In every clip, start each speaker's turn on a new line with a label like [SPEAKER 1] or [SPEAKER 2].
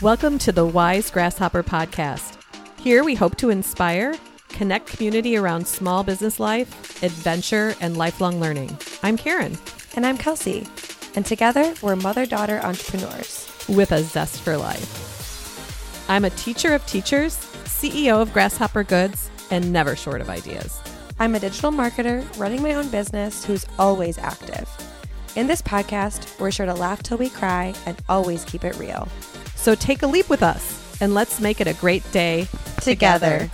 [SPEAKER 1] Welcome to the Wise Grasshopper Podcast. Here we hope to inspire, connect community around small business life, adventure, and lifelong learning. I'm Karen.
[SPEAKER 2] And I'm Kelsey. And together, we're mother daughter entrepreneurs
[SPEAKER 1] with a zest for life. I'm a teacher of teachers, CEO of Grasshopper Goods, and never short of ideas.
[SPEAKER 2] I'm a digital marketer running my own business who's always active. In this podcast, we're sure to laugh till we cry and always keep it real.
[SPEAKER 1] So take a leap with us and let's make it a great day
[SPEAKER 2] together.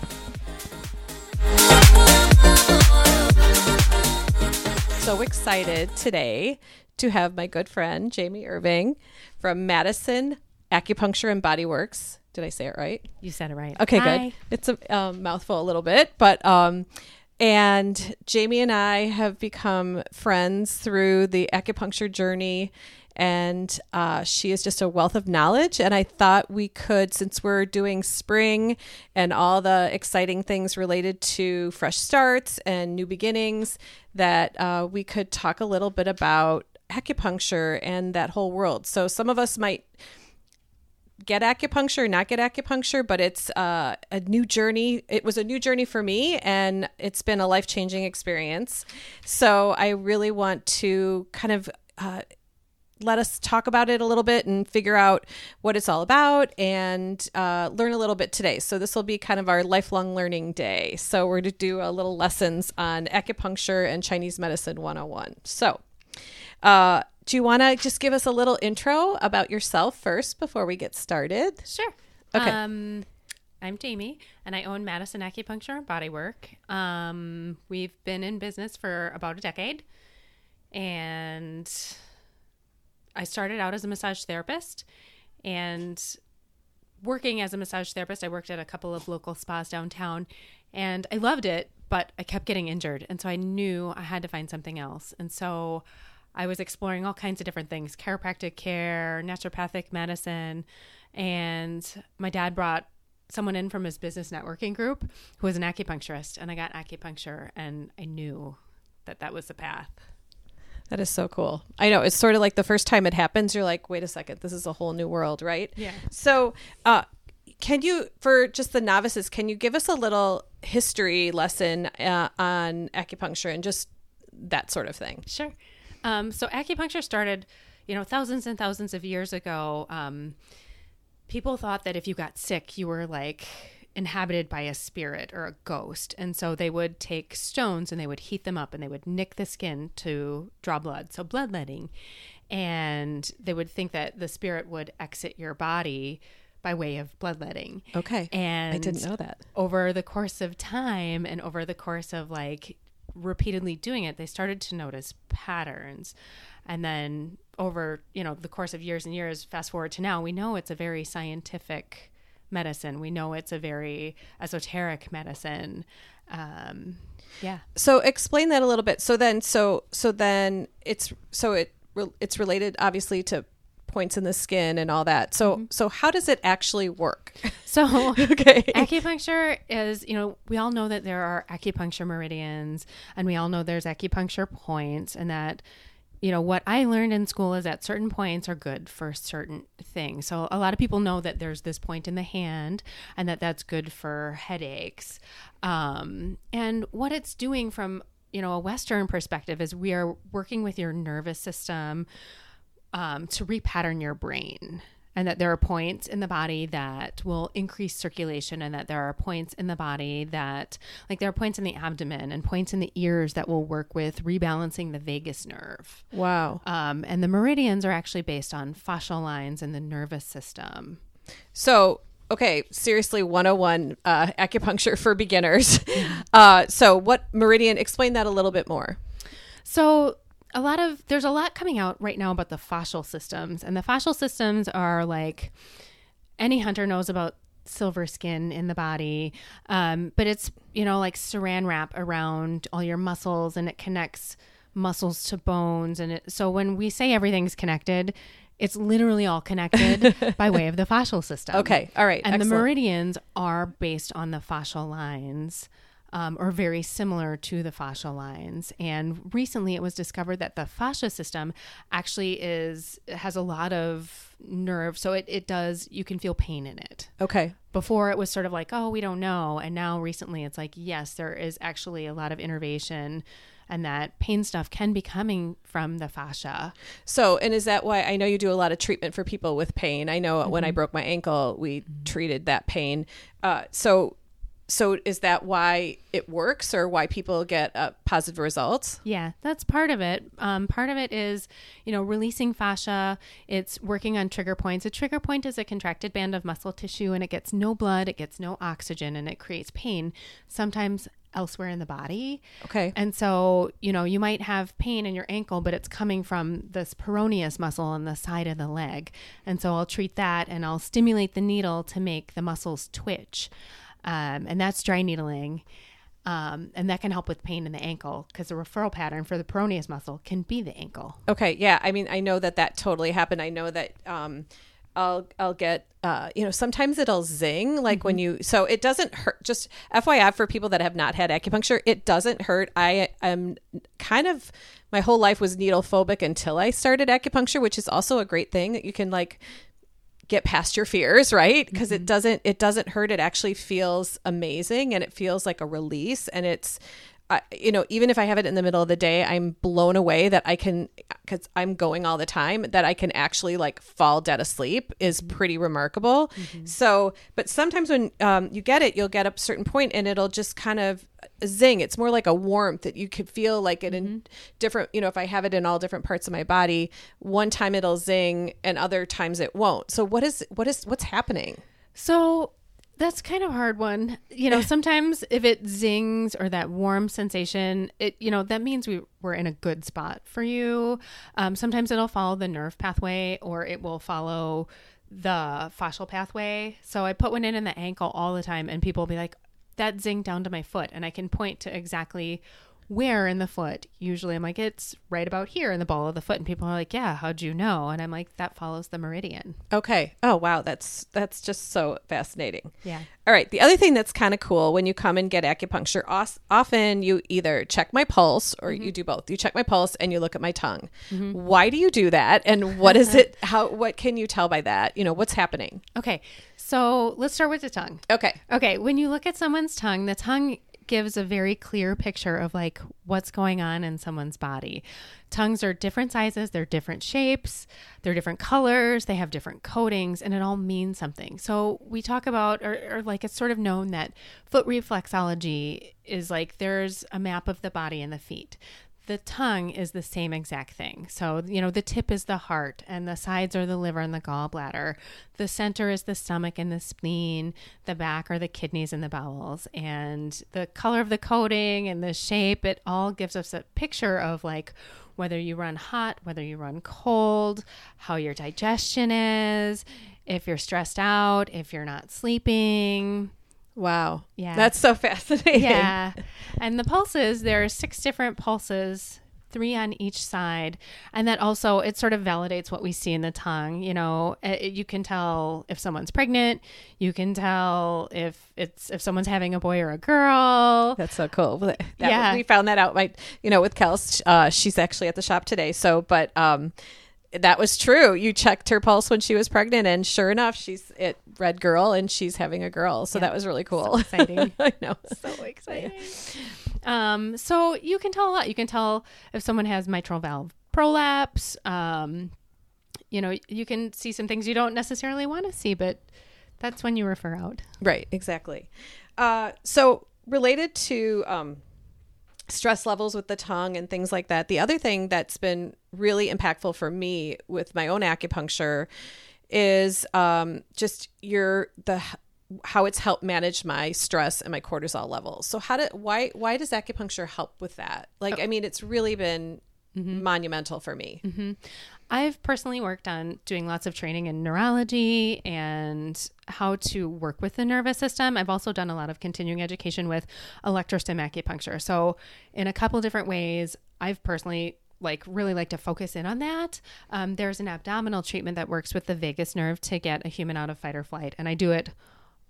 [SPEAKER 1] So excited today to have my good friend Jaime Irving from Madison Acupuncture and Body Works. Did I say it right?
[SPEAKER 3] You said it right.
[SPEAKER 1] Okay,
[SPEAKER 3] Hi.
[SPEAKER 1] good. It's a um, mouthful a little bit, but um, and Jaime and I have become friends through the acupuncture journey and uh, she is just a wealth of knowledge. And I thought we could, since we're doing spring and all the exciting things related to fresh starts and new beginnings, that uh, we could talk a little bit about acupuncture and that whole world. So some of us might get acupuncture, not get acupuncture, but it's uh, a new journey. It was a new journey for me, and it's been a life changing experience. So I really want to kind of uh, let us talk about it a little bit and figure out what it's all about and uh, learn a little bit today. So, this will be kind of our lifelong learning day. So, we're to do a little lessons on acupuncture and Chinese medicine 101. So, uh, do you want to just give us a little intro about yourself first before we get started?
[SPEAKER 3] Sure.
[SPEAKER 1] Okay.
[SPEAKER 3] Um, I'm Jaime, and I own Madison Acupuncture and Bodywork. Um, we've been in business for about a decade, and I started out as a massage therapist and working as a massage therapist, I worked at a couple of local spas downtown and I loved it, but I kept getting injured. And so I knew I had to find something else. And so I was exploring all kinds of different things chiropractic care, naturopathic medicine. And my dad brought someone in from his business networking group who was an acupuncturist. And I got acupuncture and I knew that that was the path.
[SPEAKER 1] That is so cool. I know it's sort of like the first time it happens, you're like, wait a second, this is a whole new world, right?
[SPEAKER 3] Yeah.
[SPEAKER 1] So, uh, can you, for just the novices, can you give us a little history lesson uh, on acupuncture and just that sort of thing?
[SPEAKER 3] Sure. Um, so acupuncture started, you know, thousands and thousands of years ago. Um, people thought that if you got sick, you were like inhabited by a spirit or a ghost. And so they would take stones and they would heat them up and they would nick the skin to draw blood. So bloodletting. And they would think that the spirit would exit your body by way of bloodletting.
[SPEAKER 1] Okay.
[SPEAKER 3] And
[SPEAKER 1] I didn't know that.
[SPEAKER 3] Over the course of time and over the course of like repeatedly doing it, they started to notice patterns. And then over, you know, the course of years and years, fast forward to now, we know it's a very scientific medicine. We know it's a very esoteric medicine. Um, yeah.
[SPEAKER 1] So explain that a little bit. So then, so so then it's so it it's related obviously to points in the skin and all that. So mm-hmm. so how does it actually work?
[SPEAKER 3] So okay. acupuncture is, you know, we all know that there are acupuncture meridians and we all know there's acupuncture points and that you know, what I learned in school is that certain points are good for certain things. So a lot of people know that there's this point in the hand and that that's good for headaches. Um, and what it's doing from, you know, a Western perspective is we are working with your nervous system um, to repattern your brain and that there are points in the body that will increase circulation and that there are points in the body that like there are points in the abdomen and points in the ears that will work with rebalancing the vagus nerve.
[SPEAKER 1] Wow.
[SPEAKER 3] Um, and the meridians are actually based on fascial lines in the nervous system.
[SPEAKER 1] So okay seriously 101 uh, acupuncture for beginners. Uh, so what meridian explain that a little bit more.
[SPEAKER 3] So a lot of there's a lot coming out right now about the fascial systems and the fascial systems are like any hunter knows about silver skin in the body um, but it's you know like saran wrap around all your muscles and it connects muscles to bones and it, so when we say everything's connected It's literally all connected by way of the fascial system.
[SPEAKER 1] Okay. All right.
[SPEAKER 3] And the meridians are based on the fascial lines. Um, or very similar to the fascial lines. And recently, it was discovered that the fascia system actually is has a lot of nerve, so it, it does you can feel pain in it
[SPEAKER 1] Okay.
[SPEAKER 3] before it was sort of like, oh, we don't know. And now recently it's like, yes, there is actually a lot of innervation and that pain stuff can be coming from the fascia.
[SPEAKER 1] So, and is that why I know you do a lot of treatment for people with pain? I know when I
[SPEAKER 3] Mm-hmm.
[SPEAKER 1] broke my ankle, we treated that pain. Uh, so, so is that why it works, or why people get uh, positive results?
[SPEAKER 3] Yeah, that's part of it. Um, part of it is, you know, releasing fascia. It's working on trigger points. A trigger point is a contracted band of muscle tissue and it gets no blood, it gets no oxygen, and it creates pain, sometimes elsewhere in the body.
[SPEAKER 1] Okay.
[SPEAKER 3] And so, you know, you might have pain in your ankle, but it's coming from this peroneus muscle on the side of the leg. And so I'll treat that and I'll stimulate the needle to make the muscles twitch. Um, and that's dry needling. Um, and that can help with pain in the ankle because the referral pattern for the peroneus muscle can be the ankle.
[SPEAKER 1] Okay, yeah. I mean, I know that that totally happened. I know that um, I'll I'll get uh, you know sometimes it'll zing like when you so it doesn't hurt. Just FYI for people that have not had acupuncture, it doesn't hurt. I am kind of my whole life was needle phobic until I started acupuncture, which is also a great thing that you can like get past your fears right? Because it mm-hmm. doesn't it doesn't hurt. It actually feels amazing and it feels like a release and it's uh, you know even if i have it in the middle of the day i'm blown away that i can because i'm going all the time that i can actually like fall dead asleep is pretty remarkable. So but sometimes when um, you get it you'll get up a certain point and it'll just kind of zing. It's more like a warmth that you could feel like it in different you know if i have it in all different parts of my body one time it'll zing and other times it won't. So what is what is what's happening?
[SPEAKER 3] So that's kind of a hard one. You know, sometimes if it zings or that warm sensation, it you know that means we we're in a good spot for you. Um, sometimes it'll follow the nerve pathway or it will follow the fascial pathway. So I put one in in the ankle all the time, and people will be like, "That zinged down to my foot," and I can point to exactly where in the foot. Usually, I'm like, "It's right about here in the ball of the foot," and people are like, "Yeah, how'd you know?" And I'm like, "That follows the meridian."
[SPEAKER 1] okay. Oh wow. That's that's just so fascinating.
[SPEAKER 3] Yeah.
[SPEAKER 1] all right. The other thing that's kind of cool when you come and get acupuncture os- often you either check my pulse or you mm-hmm. do both. You check my pulse and you look at my tongue. Mm-hmm. Why do you do that? And what is it? How what can you tell by that? You know what's happening?
[SPEAKER 3] Okay, so let's start with the tongue.
[SPEAKER 1] okay.
[SPEAKER 3] Okay, when you look at someone's tongue, the tongue gives a very clear picture of like what's going on in someone's body. Tongues are different sizes, they're different shapes, they're different colors, they have different coatings, and it all means something. So we talk about, or, or like it's sort of known that foot reflexology is like there's a map of the body and the feet the tongue is the same exact thing. So, you know, the tip is the heart, and the sides are the liver and the gallbladder. The center is the stomach and the spleen. The back are the kidneys and the bowels. And the color of the coating and the shape, it all gives us a picture of like whether you run hot, whether you run cold, how your digestion is, if you're stressed out, if you're not sleeping.
[SPEAKER 1] Wow
[SPEAKER 3] Yeah.
[SPEAKER 1] that's so fascinating
[SPEAKER 3] Yeah. and the pulses, there are six different pulses, three on each side. And that also, it sort of validates what we see in the tongue. You know, it, you can tell if someone's pregnant, you can tell if it's, if someone's having a boy or a girl.
[SPEAKER 1] That's so cool. That,
[SPEAKER 3] Yeah.
[SPEAKER 1] we found that out. My, you know, with Kels, uh, she's actually at the shop today. So, but um, that was true. You checked her pulse when she was pregnant, and sure enough, she's it red girl, and she's having a girl. So that was really cool.
[SPEAKER 3] exciting.
[SPEAKER 1] I know.
[SPEAKER 3] so exciting. Um, so you can tell a lot. You can tell if someone has mitral valve prolapse. Um, you know, you can see some things you don't necessarily want to see, but that's when you refer out.
[SPEAKER 1] Right. Exactly. Uh, so related to um, stress levels with the tongue and things like that. The other thing that's been really impactful for me with my own acupuncture is um, just your the how it's helped manage my stress and my cortisol levels. So how do why why does acupuncture help with that? Like I mean it's really been monumental for me.
[SPEAKER 3] I've personally worked on doing lots of training in neurology and how to work with the nervous system. I've also done a lot of continuing education with electrostim acupuncture. So, in a couple different ways, I've personally like really like to focus in on that. Um, there's an abdominal treatment that works with the vagus nerve to get a human out of fight or flight, and I do it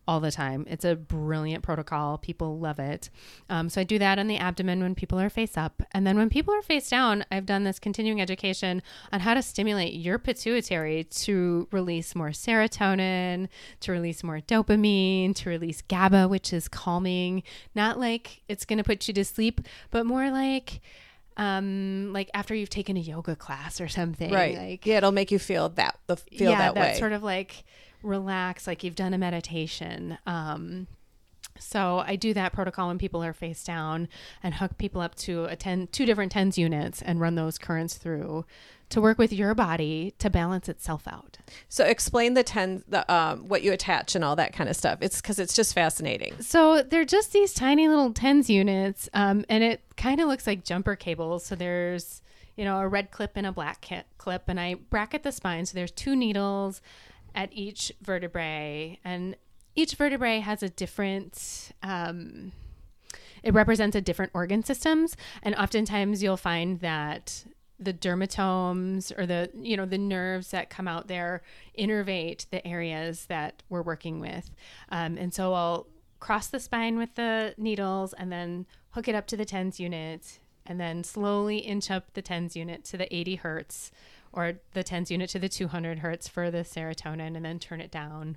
[SPEAKER 3] all the time. It's a brilliant protocol. People love it. Um, so I do that on the abdomen when people are face up. And then when people are face down, I've done this continuing education on how to stimulate your pituitary to release more serotonin, to release more dopamine, to release GABA, which is calming. Not like it's going to put you to sleep, but more like um like after you've taken a yoga class or something
[SPEAKER 1] right
[SPEAKER 3] like
[SPEAKER 1] yeah it'll make you feel that the feel
[SPEAKER 3] yeah,
[SPEAKER 1] that, way
[SPEAKER 3] sort of like relax like you've done a meditation um so I do that protocol when people are face down and hook people up to a ten, two different TENS units and run those currents through to work with your body to balance itself out.
[SPEAKER 1] so explain the ten the um what you attach and all that kind of stuff it's because it's just fascinating
[SPEAKER 3] So they're just these tiny little TENS units, um, and it kind of looks like jumper cables. So there's, you know, a red clip and a black clip, and I bracket the spine. So there's two needles at each vertebrae, and each vertebrae has a different. Um, it represents a different organ systems, and oftentimes you'll find that the dermatomes or the you know the nerves that come out there innervate the areas that we're working with um, and so i'll cross the spine with the needles and then hook it up to the tens unit and then slowly inch up the tens unit to the 80 hertz or the tens unit to the 200 hertz for the serotonin and then turn it down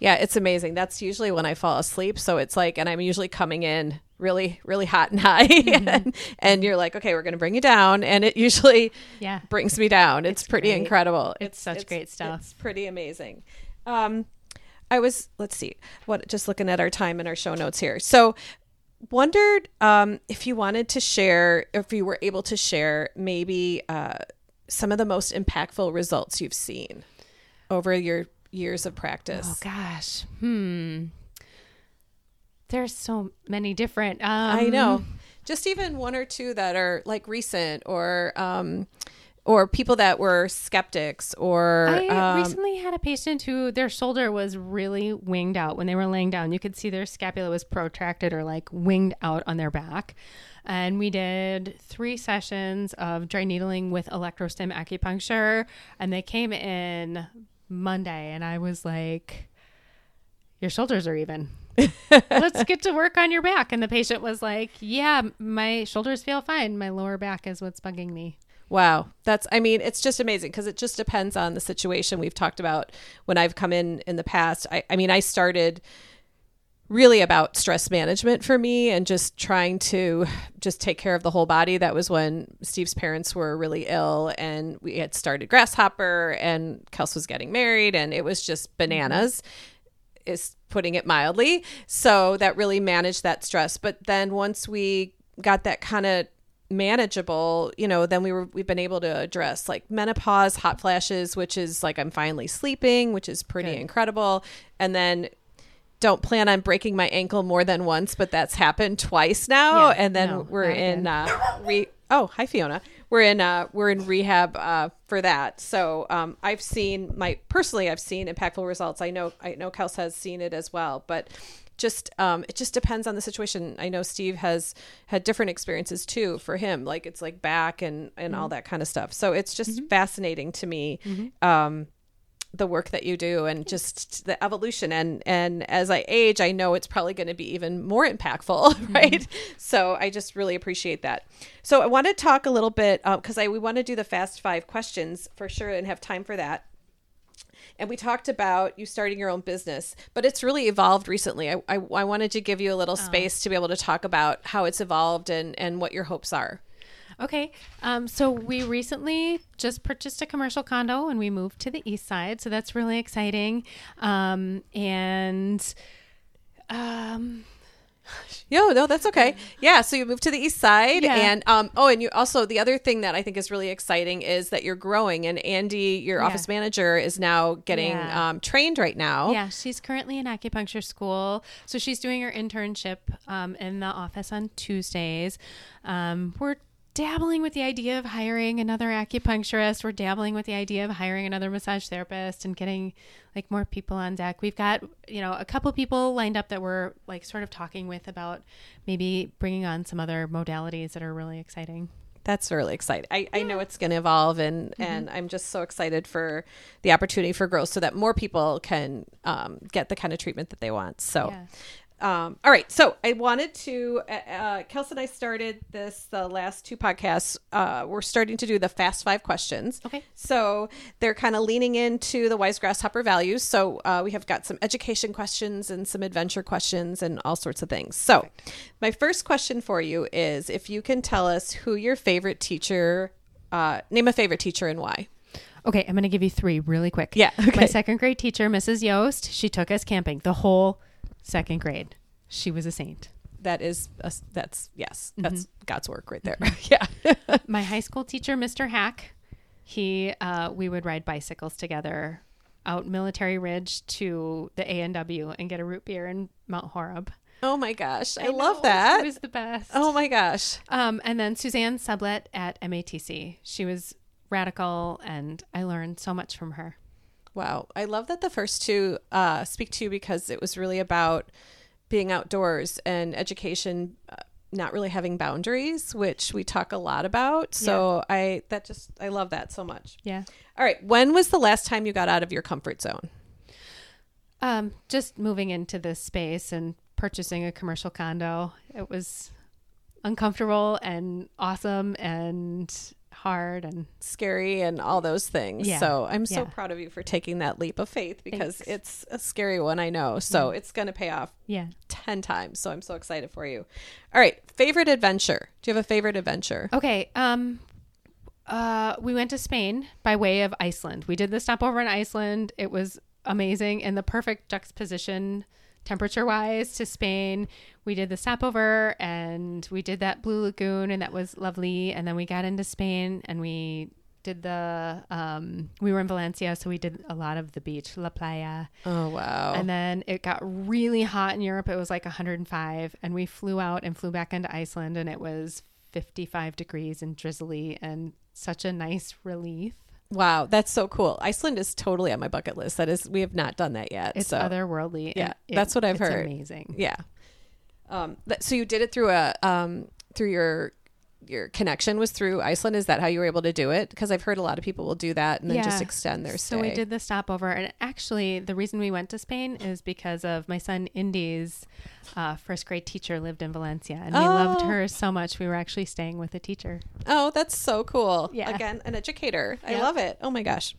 [SPEAKER 1] Yeah, it's amazing. That's usually when I fall asleep. So it's like, and I'm usually coming in really, really hot and high. and, and you're like, okay, we're going to bring you down. And it usually
[SPEAKER 3] yeah
[SPEAKER 1] brings me down. It's, pretty
[SPEAKER 3] great.
[SPEAKER 1] incredible.
[SPEAKER 3] It's such great stuff.
[SPEAKER 1] It's pretty amazing. Um, I was, let's see, what, just looking at our time and our show notes here. So, wondered um, if you wanted to share, if you were able to share maybe uh, some of the most impactful results you've seen over your years of practice.
[SPEAKER 3] oh gosh hmm there's so many different um,
[SPEAKER 1] I know. Just even one or two that are like recent or um or people that were skeptics or
[SPEAKER 3] I
[SPEAKER 1] um,
[SPEAKER 3] recently had a patient who their shoulder was really winged out when they were laying down. You could see their scapula was protracted or like winged out on their back. And we did three sessions of dry needling with electrostim acupuncture. And they came in Monday, and I was like, Your shoulders are even. Let's get to work on your back. And the patient was like, Yeah, my shoulders feel fine. My lower back is what's bugging me.
[SPEAKER 1] Wow. That's, I mean, it's just amazing because it just depends on the situation we've talked about when I've come in in the past. I, I mean, I started really about stress management for me and just trying to just take care of the whole body. That was when Steve's parents were really ill and we had started Grasshopper and Kels was getting married and it was just bananas. Is putting it mildly. So that really managed that stress. But then once we got that kind of manageable, you know, then we were we've been able to address like menopause, hot flashes, which is like I'm finally sleeping, which is pretty
[SPEAKER 3] Good.
[SPEAKER 1] incredible. And then don't plan on breaking my ankle more than once, but that's happened twice now.
[SPEAKER 3] Yeah,
[SPEAKER 1] and then
[SPEAKER 3] no,
[SPEAKER 1] we're in uh re oh hi Fiona. We're in uh we're in rehab uh for that. So um I've seen my personally I've seen impactful results. I know I know Kels has seen it as well, but just um it just depends on the situation. I know Steve has had different experiences too for him. Like it's like back and and all mm-hmm. that kind of stuff. So it's just mm-hmm. fascinating to me. Mm-hmm. Um the work that you do and just the evolution and and as i age i know it's probably going to be even more impactful right so i just really appreciate that so i want to talk a little bit uh, because i we want to do the fast five questions for sure and have time for that and we talked about you starting your own business but it's really evolved recently i, I, I wanted to give you a little space to be able to talk about how it's evolved and and what your hopes are
[SPEAKER 3] Okay. Um, so we recently just purchased a commercial condo and we moved to the east side. So that's really exciting. Um, and um,
[SPEAKER 1] Yo, no, that's okay. Yeah, so you moved to the east side,
[SPEAKER 3] Yeah.
[SPEAKER 1] and um, oh, and you also the other thing that I think is really exciting is that you're growing, and Andy, your
[SPEAKER 3] Yeah.
[SPEAKER 1] office manager, is now getting
[SPEAKER 3] Yeah.
[SPEAKER 1] um, trained right now.
[SPEAKER 3] yeah, she's currently in acupuncture school. So she's doing her internship um, in the office on Tuesdays. Um, we're dabbling with the idea of hiring another acupuncturist. We're dabbling with the idea of hiring another massage therapist and getting like more people on deck. We've got, you know, a couple people lined up that we're like sort of talking with about maybe bringing on some other modalities that are really exciting.
[SPEAKER 1] That's really exciting. I, I know it's going to evolve, and
[SPEAKER 3] Mm-hmm.
[SPEAKER 1] and I'm just so excited for the opportunity for growth, so that more people can um, get the kind of treatment that they want. So.
[SPEAKER 3] Yeah.
[SPEAKER 1] Um, all right, so I wanted to. Uh, uh, Kelsey and I started this the last two podcasts. Uh, we're starting to do the fast five questions.
[SPEAKER 3] Okay.
[SPEAKER 1] So they're kind of leaning into the wise grasshopper values. So uh, we have got some education questions and some adventure questions and all sorts of things. So my first question for you is if you can tell us who your favorite teacher, uh, name a favorite teacher and why.
[SPEAKER 3] Okay, I'm going to give you three really quick.
[SPEAKER 1] Yeah, okay.
[SPEAKER 3] My second grade teacher, Mrs. Yost, she took us camping the whole second grade. She was a saint.
[SPEAKER 1] That is, a, that's yes, that's
[SPEAKER 3] Mm-hmm.
[SPEAKER 1] God's work right there. yeah.
[SPEAKER 3] My high school teacher, Mr. Hack, he, uh, we would ride bicycles together out Military Ridge to the A and W and get a root beer in Mount Horeb.
[SPEAKER 1] oh my gosh, I,
[SPEAKER 3] know,
[SPEAKER 1] love that.
[SPEAKER 3] It was the best.
[SPEAKER 1] oh my gosh.
[SPEAKER 3] Um, and then Suzanne Sublet at MATC. She was radical, and I learned so much from her.
[SPEAKER 1] Wow. I love that the first two uh, speak to you because it was really about being outdoors and education uh, not really having boundaries, which we talk a lot about. So I that just I love that so much.
[SPEAKER 3] Yeah.
[SPEAKER 1] All right. When was the last time you got out of your comfort zone?
[SPEAKER 3] Um, just moving into this space and purchasing a commercial condo, it was uncomfortable and awesome and hard and
[SPEAKER 1] Scary and all those things.
[SPEAKER 3] Yeah.
[SPEAKER 1] So I'm so
[SPEAKER 3] Yeah.
[SPEAKER 1] proud of you for taking that leap of faith because
[SPEAKER 3] Thanks.
[SPEAKER 1] it's a scary one, I know. So it's going to pay off
[SPEAKER 3] yeah.
[SPEAKER 1] 10 times. So I'm so excited for you. All right. Favorite adventure? Do you have a favorite adventure?
[SPEAKER 3] Okay. Um, uh, we went to Spain by way of Iceland. We did the stopover in Iceland. It was amazing and the perfect juxtaposition temperature wise to Spain. We did the stopover and we did that Blue Lagoon and that was lovely. And then we got into Spain and we did the um we were in Valencia so we did a lot of the beach La Playa
[SPEAKER 1] Oh, wow.
[SPEAKER 3] and then it got really hot in Europe it was like 105 and we flew out and flew back into Iceland and it was 55 degrees and drizzly and such a nice relief
[SPEAKER 1] Wow, that's so cool. Iceland is totally on my bucket list. That is, we have not done that yet.
[SPEAKER 3] it's
[SPEAKER 1] so
[SPEAKER 3] otherworldly
[SPEAKER 1] yeah,
[SPEAKER 3] it-
[SPEAKER 1] that's what I've
[SPEAKER 3] it's
[SPEAKER 1] heard.
[SPEAKER 3] amazing
[SPEAKER 1] yeah. Um, that, so you did it through a um through your your connection was through Iceland. Is that how you were able to do it? Because I've heard a lot of people will do that and then just extend their stay.
[SPEAKER 3] So we did the stopover, and actually, the reason we went to Spain is because of my son Indy's uh, first grade teacher lived in Valencia, and we loved
[SPEAKER 1] Oh.
[SPEAKER 3] her so much. We were actually staying with a teacher.
[SPEAKER 1] Oh, that's so cool.
[SPEAKER 3] Yeah.
[SPEAKER 1] Again, an educator. I
[SPEAKER 3] Yep.
[SPEAKER 1] love it. Oh my gosh.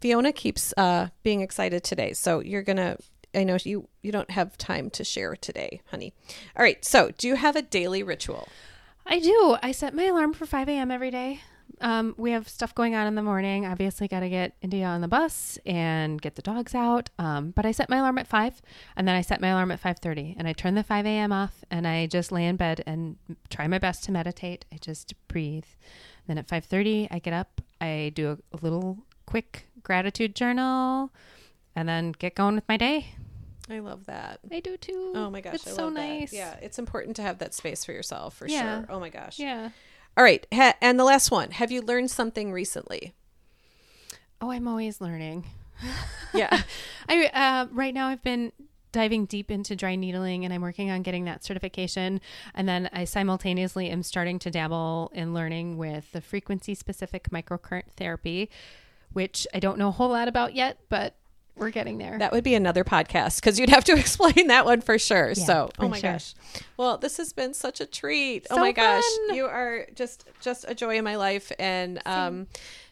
[SPEAKER 1] Fiona keeps uh, being excited today. So you're going to, I know you, you don't have time to share today, honey. All right. So do you have a daily ritual?
[SPEAKER 3] I do. I set my alarm for 5 a.m. every day. Um, we have stuff going on in the morning. Obviously, got to get India on the bus and get the dogs out. Um, but I set my alarm at five, and then I set my alarm at 5:30, and I turn the 5 a.m. off, and I just lay in bed and try my best to meditate. I just breathe. Then at 5:30, I get up. I do a little quick gratitude journal, and then get going with my day.
[SPEAKER 1] I love that.
[SPEAKER 3] I do too.
[SPEAKER 1] Oh my gosh,
[SPEAKER 3] it's
[SPEAKER 1] I
[SPEAKER 3] so
[SPEAKER 1] love that.
[SPEAKER 3] nice.
[SPEAKER 1] Yeah, it's important to have that space for yourself for
[SPEAKER 3] Yeah.
[SPEAKER 1] sure. Oh my gosh.
[SPEAKER 3] yeah.
[SPEAKER 1] All right, ha- and the last one. Have you learned something recently?
[SPEAKER 3] Oh, I'm always learning.
[SPEAKER 1] Yeah.
[SPEAKER 3] I uh, right now I've been diving deep into dry needling and I'm working on getting that certification and then I simultaneously am starting to dabble in learning with the frequency specific microcurrent therapy which I don't know a whole lot about yet but we're getting there.
[SPEAKER 1] That would be another podcast because you'd have to explain that one for sure. so, oh my
[SPEAKER 3] sure.
[SPEAKER 1] gosh. Well, this has been such a treat. oh
[SPEAKER 3] So
[SPEAKER 1] my gosh, you are just just a joy in my life, and um,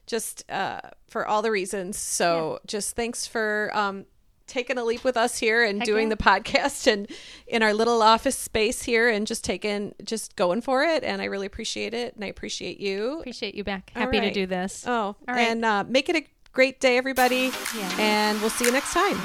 [SPEAKER 1] just uh, for all the reasons. So, just thanks for um. Taking a leap with us here and
[SPEAKER 3] Heck
[SPEAKER 1] doing
[SPEAKER 3] yeah.
[SPEAKER 1] the podcast and in our little office space here and just taking just going for it and I really appreciate it and I appreciate you
[SPEAKER 3] Appreciate you back. Happy
[SPEAKER 1] right.
[SPEAKER 3] to do this.
[SPEAKER 1] Oh,
[SPEAKER 3] All right.
[SPEAKER 1] and uh, make it a Great day, everybody.
[SPEAKER 3] Yeah.
[SPEAKER 1] And we'll see you next time.